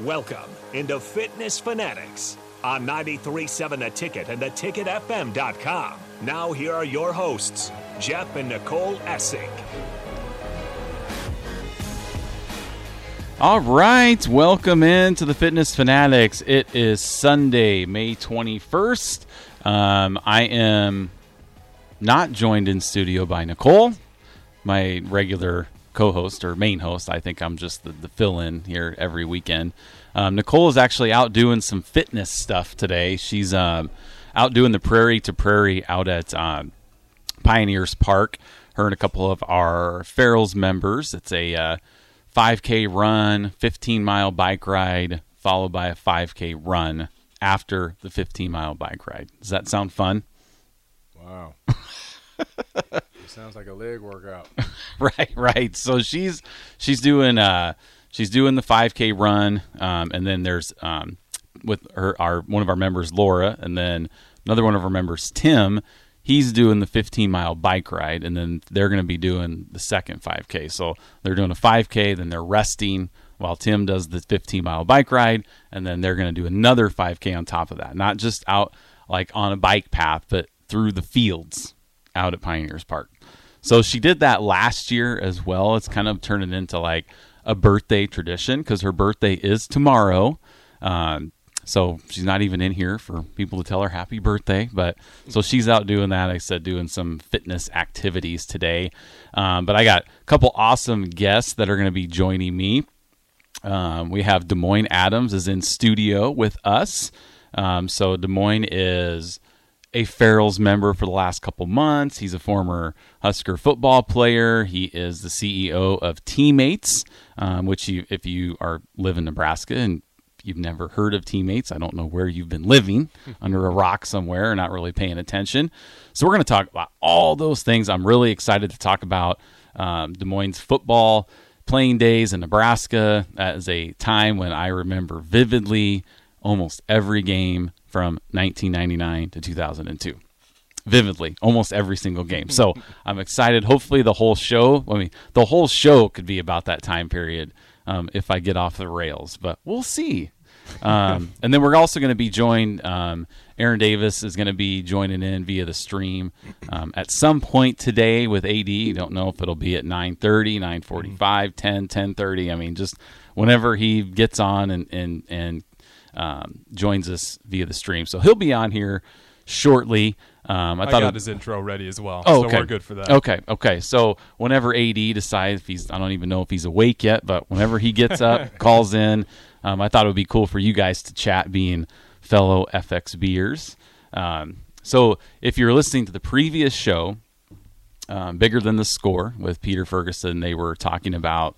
Welcome into Fitness Fanatics on 93.7 The Ticket and theticketfm.com. Now, here are your hosts, Jeff and Nicole Essig. All right, welcome in to the Fitness Fanatics. It is Sunday, May 21st. Um, I am not joined in studio by Nicole, my regular co-host or main host. I think I'm just the, the fill-in here every weekend. Um, Nicole is actually out doing some fitness stuff today. She's um, out doing the prairie to prairie out at um, Pioneers Park. Her and a couple of our Farrell's members. It's a uh, 5K run, 15 mile bike ride, followed by a 5K run after the 15 mile bike ride. Does that sound fun? Wow. sounds like a leg workout. right, right. So she's she's doing uh she's doing the 5K run, um, and then there's um with her our one of our members Laura, and then another one of our members Tim. He's doing the 15 mile bike ride, and then they're going to be doing the second 5K. So they're doing a 5K, then they're resting while Tim does the 15 mile bike ride, and then they're going to do another 5K on top of that. Not just out like on a bike path, but through the fields out at Pioneers Park. So she did that last year as well. It's kind of turning into like a birthday tradition because her birthday is tomorrow. Um, so she's not even in here for people to tell her happy birthday. But so she's out doing that. I said doing some fitness activities today. Um, but I got a couple awesome guests that are going to be joining me. Um, we have Demoine Adams is in studio with us. Um, so Demoine is a Farrell's member for the last couple months. He's a former Husker football player. He is the CEO of Teammates, um, which you, if you are live in Nebraska and you've never heard of Teammates, I don't know where you've been living under a rock somewhere or not really paying attention. So we're going to talk about all those things. I'm really excited to talk about um, Demoine football playing days in Nebraska. That is a time when I remember vividly almost every game from 1999 to 2002 vividly almost every single game. So i'm excited. Hopefully the whole show i mean the whole show could be about that time period um, if i get off the rails but we'll see. Um, and then we're also going to be joined um, aaron davis is going to be joining in via the stream um, at some point today with ad don't know if it'll be at 9.30 9.45 10 10.30 i mean just whenever he gets on and and and um, joins us via the stream. So he'll be on here shortly. Um, I, I thought got it, his intro ready as well. Oh, so okay. we're good for that. Okay, okay. So whenever AD decides if he's, I don't even know if he's awake yet, but whenever he gets up, calls in, um, I thought it would be cool for you guys to chat, being fellow FX beers. Um, so if you're listening to the previous show, um, bigger than the score with Peter Ferguson, they were talking about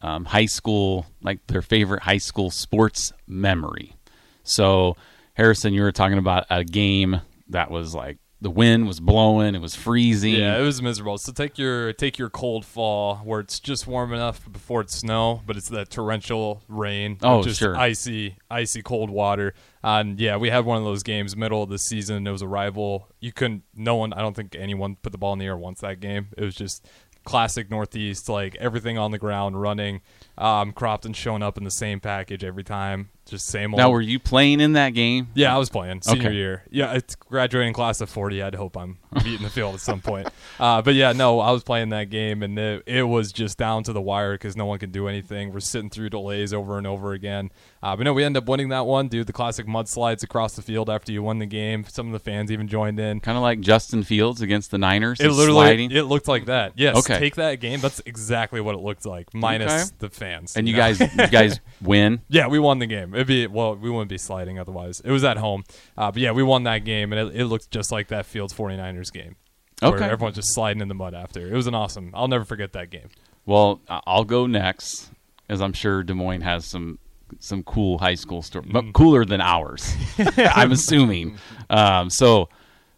um, high school, like their favorite high school sports memory. So, Harrison, you were talking about a game that was like the wind was blowing, it was freezing. Yeah, it was miserable. So take your take your cold fall where it's just warm enough before it's snow, but it's that torrential rain. Oh, just sure. icy, icy cold water. And yeah, we had one of those games middle of the season. It was a rival. You couldn't. No one. I don't think anyone put the ball in the air once that game. It was just classic Northeast, like everything on the ground, running. Um, and showing up in the same package every time, just same old. Now, were you playing in that game? Yeah, I was playing senior Okay. year. Yeah, it's graduating class of forty. I'd hope I'm beating the field at some point. Uh, but yeah, no, I was playing that game, and it, it was just down to the wire because no one could do anything. We're sitting through delays over and over again. Uh, but no, we end up winning that one, dude. The classic mudslides across the field after you won the game. Some of the fans even joined in. Kind of like Justin Fields against the Niners. It literally sliding. it looked like that. Yes, Okay. take that game. That's exactly what it looked like, minus Okay. the fans. and you know? guys, you guys win. Yeah, we won the game. It'd be well, we wouldn't be sliding otherwise. It was at home, uh, but yeah, we won that game, and it, it looked just like that Fields 49ers game. Where Okay. everyone's just sliding in the mud after. It was an awesome. I'll never forget that game. Well, I'll go next, as I'm sure Demoine has some some cool high school stories, but cooler than ours. I'm assuming. Um, so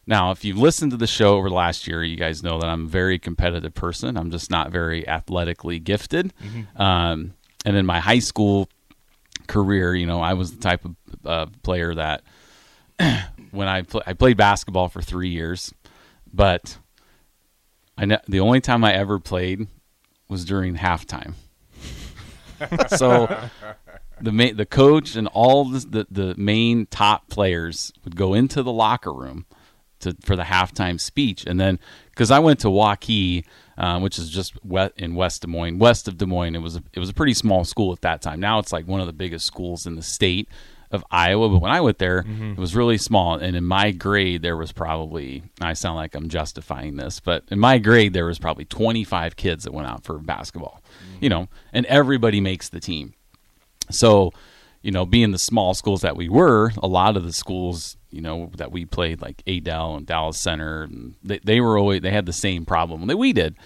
now, if you've listened to the show over the last year, you guys know that I'm a very competitive person. I'm just not very athletically gifted. Um, and in my high school career, you know, I was the type of uh, player that when I pl- I played basketball for three years, but I ne- the only time I ever played was during halftime. so the ma- the coach and all the, the the main top players would go into the locker room to for the halftime speech, and then because I went to Waukee, uh, which is just wet in West Des Moines, west of Des Moines. It was a, it was a pretty small school at that time. Now it's like one of the biggest schools in the state of Iowa. But when I went there, it was really small, and in my grade there was probably I sound like I'm justifying this, but in my grade there was probably 25 kids that went out for basketball, you know, and everybody makes the team. So, you know, being the small schools that we were, a lot of the schools, you know, that we played, like Adel and Dallas Center, and they, they were always they had the same problem that we did.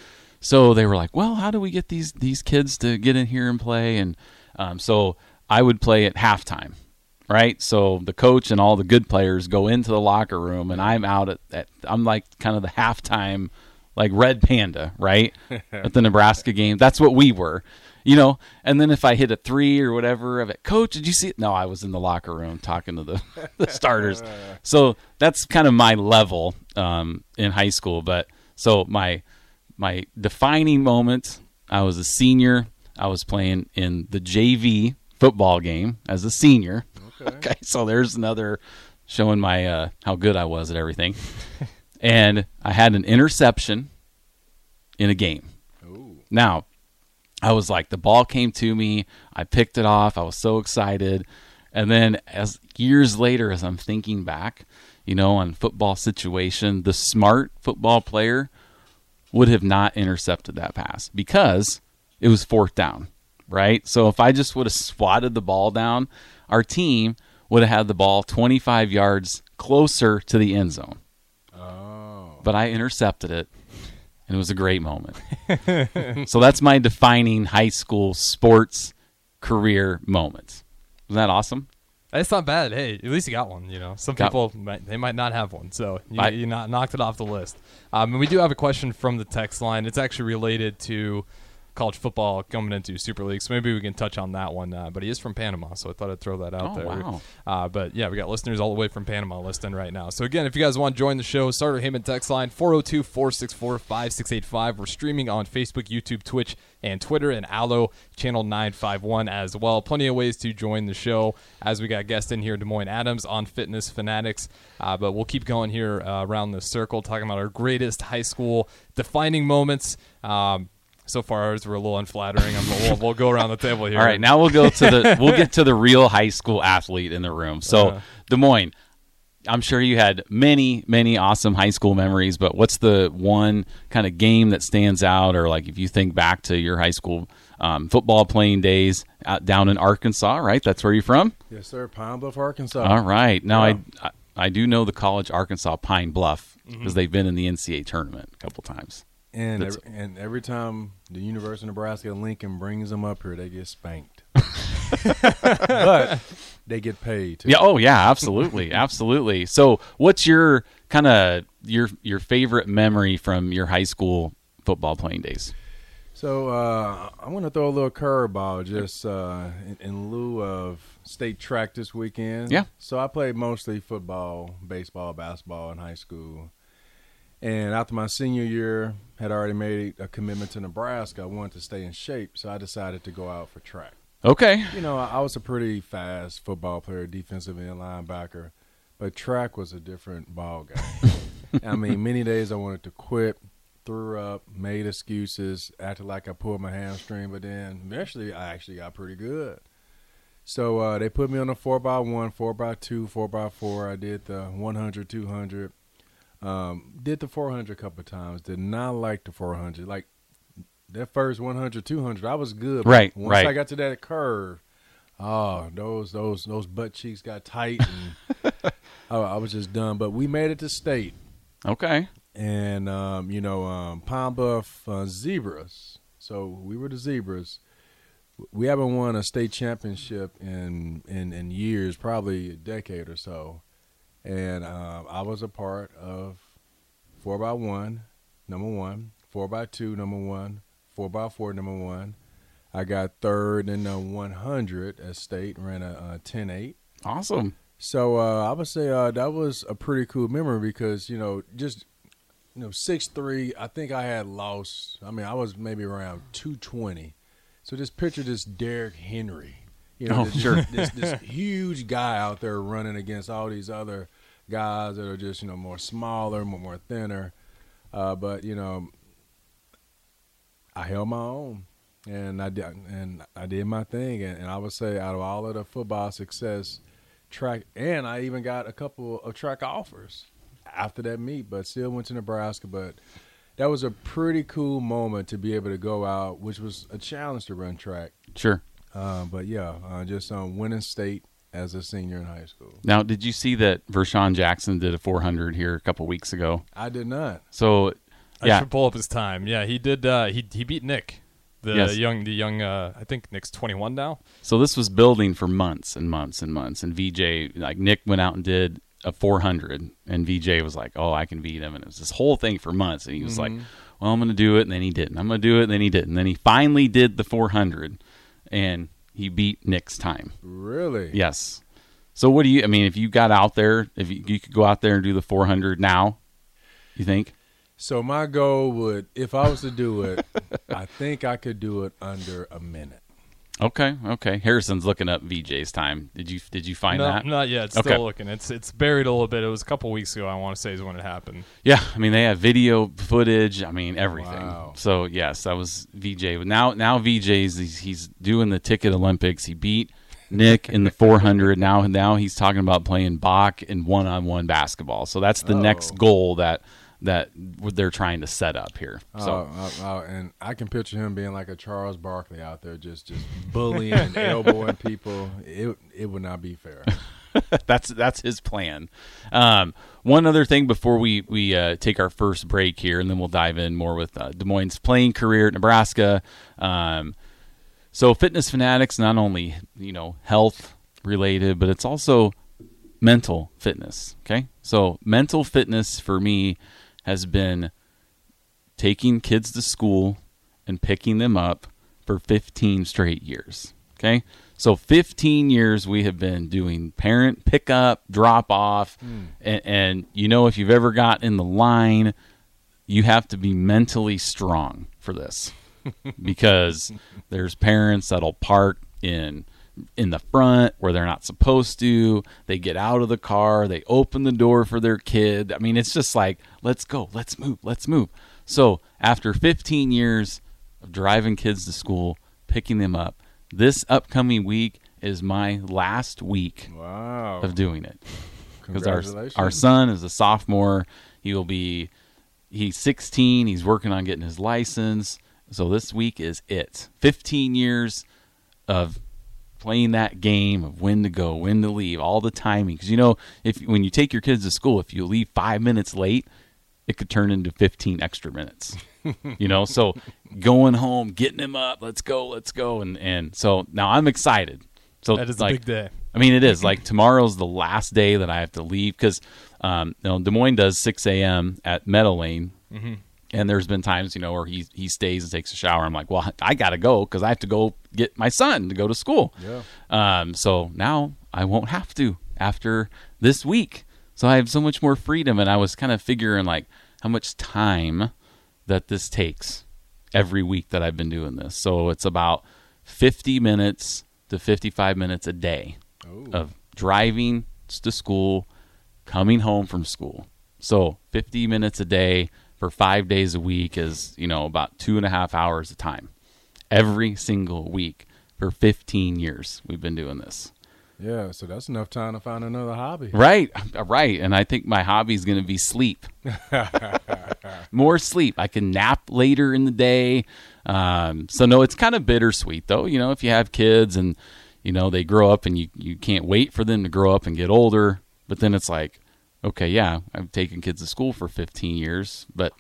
So they were like, "Well, how do we get these these kids to get in here and play?" And um, so I would play at halftime, right? So the coach and all the good players go into the locker room, and I'm out at, at I'm like kind of the halftime, like red panda, right? at the Nebraska game, that's what we were, you know. And then if I hit a three or whatever of it, coach, did you see it? No, I was in the locker room talking to the, the starters. So that's kind of my level um, in high school. But so my my defining moment, I was a senior. I was playing in the JV football game as a senior. Okay, so there's another showing my uh, how good I was at everything. and I had an interception in a game. Now, I was like, the ball came to me. I picked it off. I was so excited. And then, as years later, as I'm thinking back, you know, on football situation, the smart football player would have not intercepted that pass because it was fourth down, right? So if I just would have swatted the ball down, our team would have had the ball 25 yards closer to the end zone. Oh. But I intercepted it, and it was a great moment. so that's my defining high school sports career moment. Isn't that awesome? It's not bad. Hey, at least you got one. You know, some Got- people might, they might not have one, so you, I- you not, knocked it off the list. Um, and we do have a question from the text line. It's actually related to college football coming into Super League, so maybe we can touch on that one. Uh, but he is from Panama, so I thought I'd throw that out Oh, there. wow. Uh, but yeah, we got listeners all the way from Panama listening right now. So again, if you guys want to join the show, Starter Heyman text line 402-464-5685. We're streaming on Facebook, YouTube, Twitch, and Twitter, and Allo channel 951 as well. Plenty of ways to join the show as we got guests in here, Demoine Adams on Fitness Fanatics. Uh, but we'll keep going here uh, around the circle, talking about our greatest high school defining moments. Um, so far, ours were a little unflattering. I'm, we'll, we'll go around the table here. All right, now we'll go to the we'll get to the real high school athlete in the room. So Uh-huh. Demoine, I'm sure you had many many awesome high school memories, but what's the one kind of game that stands out, or like if you think back to your high school um, football playing days out down in Arkansas, right? That's where you're from. Yes, sir. Pine Bluff, Arkansas. All right. Now Yeah. I, I I do know the college Arkansas Pine Bluff because Mm-hmm. they've been in the NCAA tournament a couple times. And every, and every time the University of Nebraska Lincoln brings them up here, they get spanked. but they get paid. Too. Yeah. Oh, yeah. Absolutely. absolutely. So, what's your kind of your your favorite memory from your high school football playing days? So uh, I want to throw a little curveball just uh, in, in lieu of state track this weekend. Yeah. So I played mostly football, baseball, basketball in high school. And after my senior year, had already made a commitment to Nebraska. I wanted to stay in shape, so I decided to go out for track. Okay. You know, I was a pretty fast football player, defensive end linebacker, but track was a different ball game. I mean, many days I wanted to quit, threw up, made excuses, acted like I pulled my hamstring, but then eventually I actually got pretty good. So uh, they put me on a four by one, four by two, four by four. I did the 100, 200. Um, did the 400 a couple of times. Did not like the 400. Like that first 100, 200, I was good. Right, Once right. I got to that curve, oh, those those those butt cheeks got tight, and I, I was just done. But we made it to state, Okay. and um, you know, um, Pine Bluff uh, Zebras. So we were the Zebras. We haven't won a state championship in in, in years, probably a decade or so. And um, I was a part of four by one, number one, four by two, number one, four by four, number one. I got third in the 100 at state, ran a, a 10-8. Awesome. So uh, I would say uh, that was a pretty cool memory because you know just you know six three. I think I had lost. I mean, I was maybe around two twenty. So just picture this Derrick Henry, You know, Oh, this, sure. this, this huge guy out there running against all these other guys that are just you know more smaller, more, more thinner. Uh, but you know, I held my own, and I did, and I did my thing. And, and I would say, out of all of the football success, track, and I even got a couple of track offers after that meet, but still went to Nebraska. But that was a pretty cool moment to be able to go out, which was a challenge to run track. Sure. Uh, but yeah, uh, just um, winning state as a senior in high school. Now, did you see that Vershawn Jackson did a 400 here a couple weeks ago? I did not. So, I should pull up his time. Yeah, he did. Uh, he he beat Nick, the Yes. young the young. Uh, I think Nick's 21 now. So this was building for months and months and months. And VJ, like Nick, went out and did a 400, and VJ was like, "Oh, I can beat him." And it was this whole thing for months. And he was like, "Well, I'm going to do it," and then he didn't. I'm going to do it, and then he didn't. And then he finally did the 400, and he beat Nick's time. Really? Yes. So what do you? I mean, if you got out there, if you, you could go out there and do the 400 now, you think? So my goal would, if I was to do it, I think I could do it under a minute. Okay, okay. Harrison's looking up VJ's time. Did you did you find no, that? not yet. It's Okay. Still looking. It's it's buried a little bit. It was a couple weeks ago. I want to say is when it happened. Yeah, I mean they have video footage. I mean everything. Wow. So yes, that was VJ. But now now VJ's he's, he's doing the ticket Olympics. He beat Nick in the 400. Now now he's talking about playing Bach in one on one basketball. So that's the oh. next Oh. goal that that they're trying to set up here. So Uh, uh, uh, and I can picture him being like a Charles Barkley out there, just just bullying and elbowing people. It it would not be fair. that's that's his plan. Um, one other thing before we we uh, take our first break here, and then we'll dive in more with uh, Demoine' playing career at Nebraska. Um, so, fitness fanatics not only you know health related, but it's also mental fitness. Okay, so mental fitness for me has been taking kids to school and picking them up for 15 straight years. Okay. So 15 years we have been doing parent pickup, drop off. Hmm. And, and you know, if you've ever got in the line, you have to be mentally strong for this because there's parents that'll park in in the front where they're not supposed to they get out of the car they open the door for their kid i mean it's just like let's go let's move let's move so after 15 years of driving kids to school picking them up this upcoming week is my last week Wow! of doing it because our our son is a sophomore. He will be he's 16. He's working on getting his license. So this week is it. 15 years of playing that game of when to go, when to leave, all the timing. Because you know, if when you take your kids to school, if you leave five minutes late, it could turn into 15 extra minutes. you know, so going home, getting him up, let's go, let's go, and and so now I'm excited. So That is like, a big day. I mean, it is like tomorrow's the last day that I have to leave because um, you know, Demoine does 6 a.m. at Meadow Lane, and there's been times you know where he he stays and takes a shower. I'm like, well, I gotta go because I have to go get my son to go to school. Yeah. Um, so now I won't have to after this week. So I have so much more freedom, and I was kind of figuring like how much time that this takes every week that I've been doing this. So it's about 50 minutes to 55 minutes a day Ooh. of driving to school, coming home from school. So 50 minutes a day for five days a week is, you know, about two and a half hours of time every single week for 15 years. We've been doing this. Yeah, so that's enough time to find another hobby. Right, right. And I think my hobby is going to be sleep. More sleep. I can nap later in the day. Um, so no, it's kind of bittersweet though. You know, if you have kids and you know they grow up and you you can't wait for them to grow up and get older, but then it's like, okay, yeah, I've taken kids to school for 15 years, but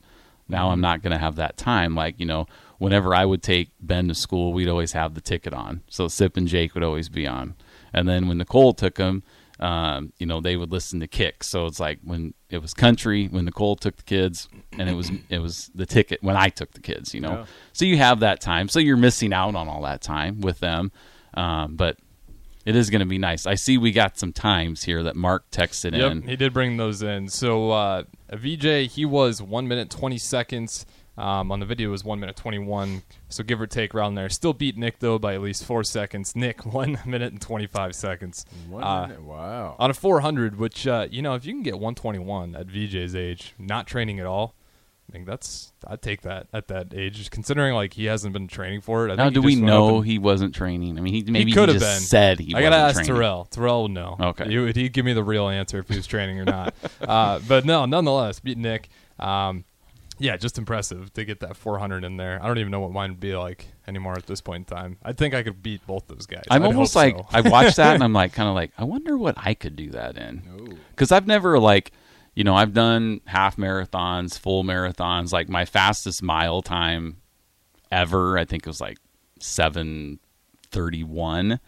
now I'm not going to have that time. Like you know, whenever I would take Ben to school, we'd always have the ticket on. So Sip and Jake would always be on. And then when Nicole took him, um, you know, they would listen to Kick. So it's like when it was country, when Nicole took the kids, and it was it was the ticket when I took the kids. You know, Yeah. so you have that time. So you're missing out on all that time with them, um, but. It is going to be nice. I see we got some times here that Mark texted Yep, in. he did bring those in. So uh, VJ, he was one minute twenty seconds Um, on the video, it was one minute twenty one, so give or take around there. Still beat Nick though by at least four seconds. Nick one minute and twenty five seconds. One Uh, minute? Wow. on a 400, which uh, you know, if you can get 121 at VJ's age, not training at all, I think that's I'd take that at that age. Considering like he hasn't been training for it. I Now, think do we just went up know and- he wasn't training? I mean, he maybe he could have just been. said he. I gotta ask training. Terrell. Terrell would know. Okay. he, would he'd give me the real answer if he was training or not. uh, but no, nonetheless, beat Nick. Um, yeah, just impressive to get that 400 in there. I don't even know what mine would be like anymore at this point in time. I think I could beat both those guys. I'm I'd almost like so. I watched that and I'm like kind of like I wonder what I could do that in because I've never like you know I've done half marathons, full marathons. Like my fastest mile time ever, I think it was like seven thirty one.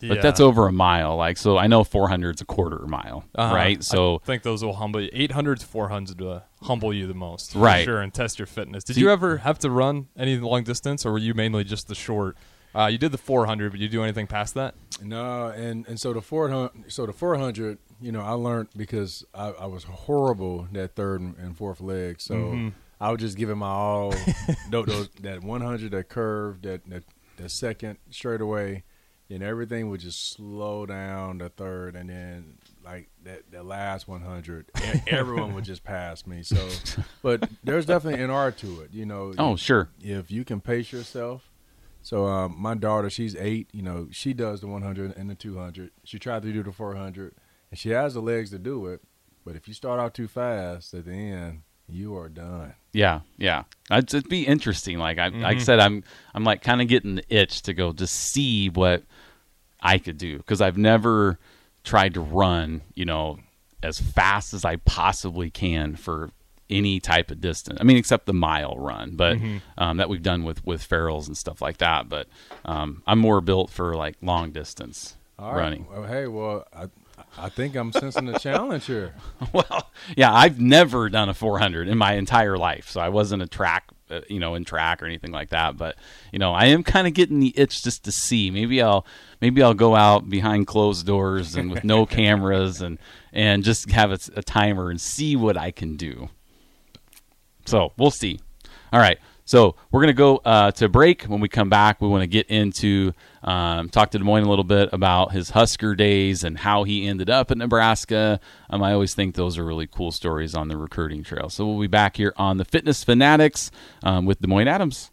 But that's over a mile. Like so, I know 400 is a quarter mile, Uh-huh. right? So I think those will humble you. 800 to 400 to humble you the most, for Right. Sure, and test your fitness. Did See- you ever have to run any long distance, or were you mainly just the short? Uh, you did the 400, but you do anything past that? No, and and so the four hundred, so the four hundred, you know, I learned because I, I was horrible that third and fourth leg. So Mm-hmm. I was just giving my all. those, that one hundred, that curve, that that the second straightaway, and everything would just slow down the third, and then like that the last one hundred, everyone would just pass me. So, but there's definitely an art to it, you know. oh sure, if you can pace yourself. So um, my daughter, she's eight. You know, she does the 100 and the 200. She tried to do the 400, and she has the legs to do it. But if you start out too fast at the end, you are done. yeah, yeah. It'd, it'd be interesting. Like I, like I Mhm. said, I'm I'm like kind of getting the itch to go just see what I could do because I've never tried to run, you know, as fast as I possibly can for any type of distance. I mean, except the mile run, but um, that we've done with with Farrell's and stuff like that. But um, I'm more built for like long distance All right. running. Well, hey, well, I, I think I'm sensing a challenge here. well, yeah, I've never done a 400 in my entire life, so I wasn't a track, uh, you know, in track or anything like that. But you know, I am kind of getting the itch just to see. Maybe I'll, maybe I'll go out behind closed doors and with no cameras and and just have a, a timer and see what I can do. So we'll see. All right. So we're going to go uh, to break. When we come back, we want to get into um, talk to Demoine a little bit about his Husker days and how he ended up at Nebraska. Um, I always think those are really cool stories on the recruiting trail. So we'll be back here on the Fitness Fanatics um, with Demoine Adams.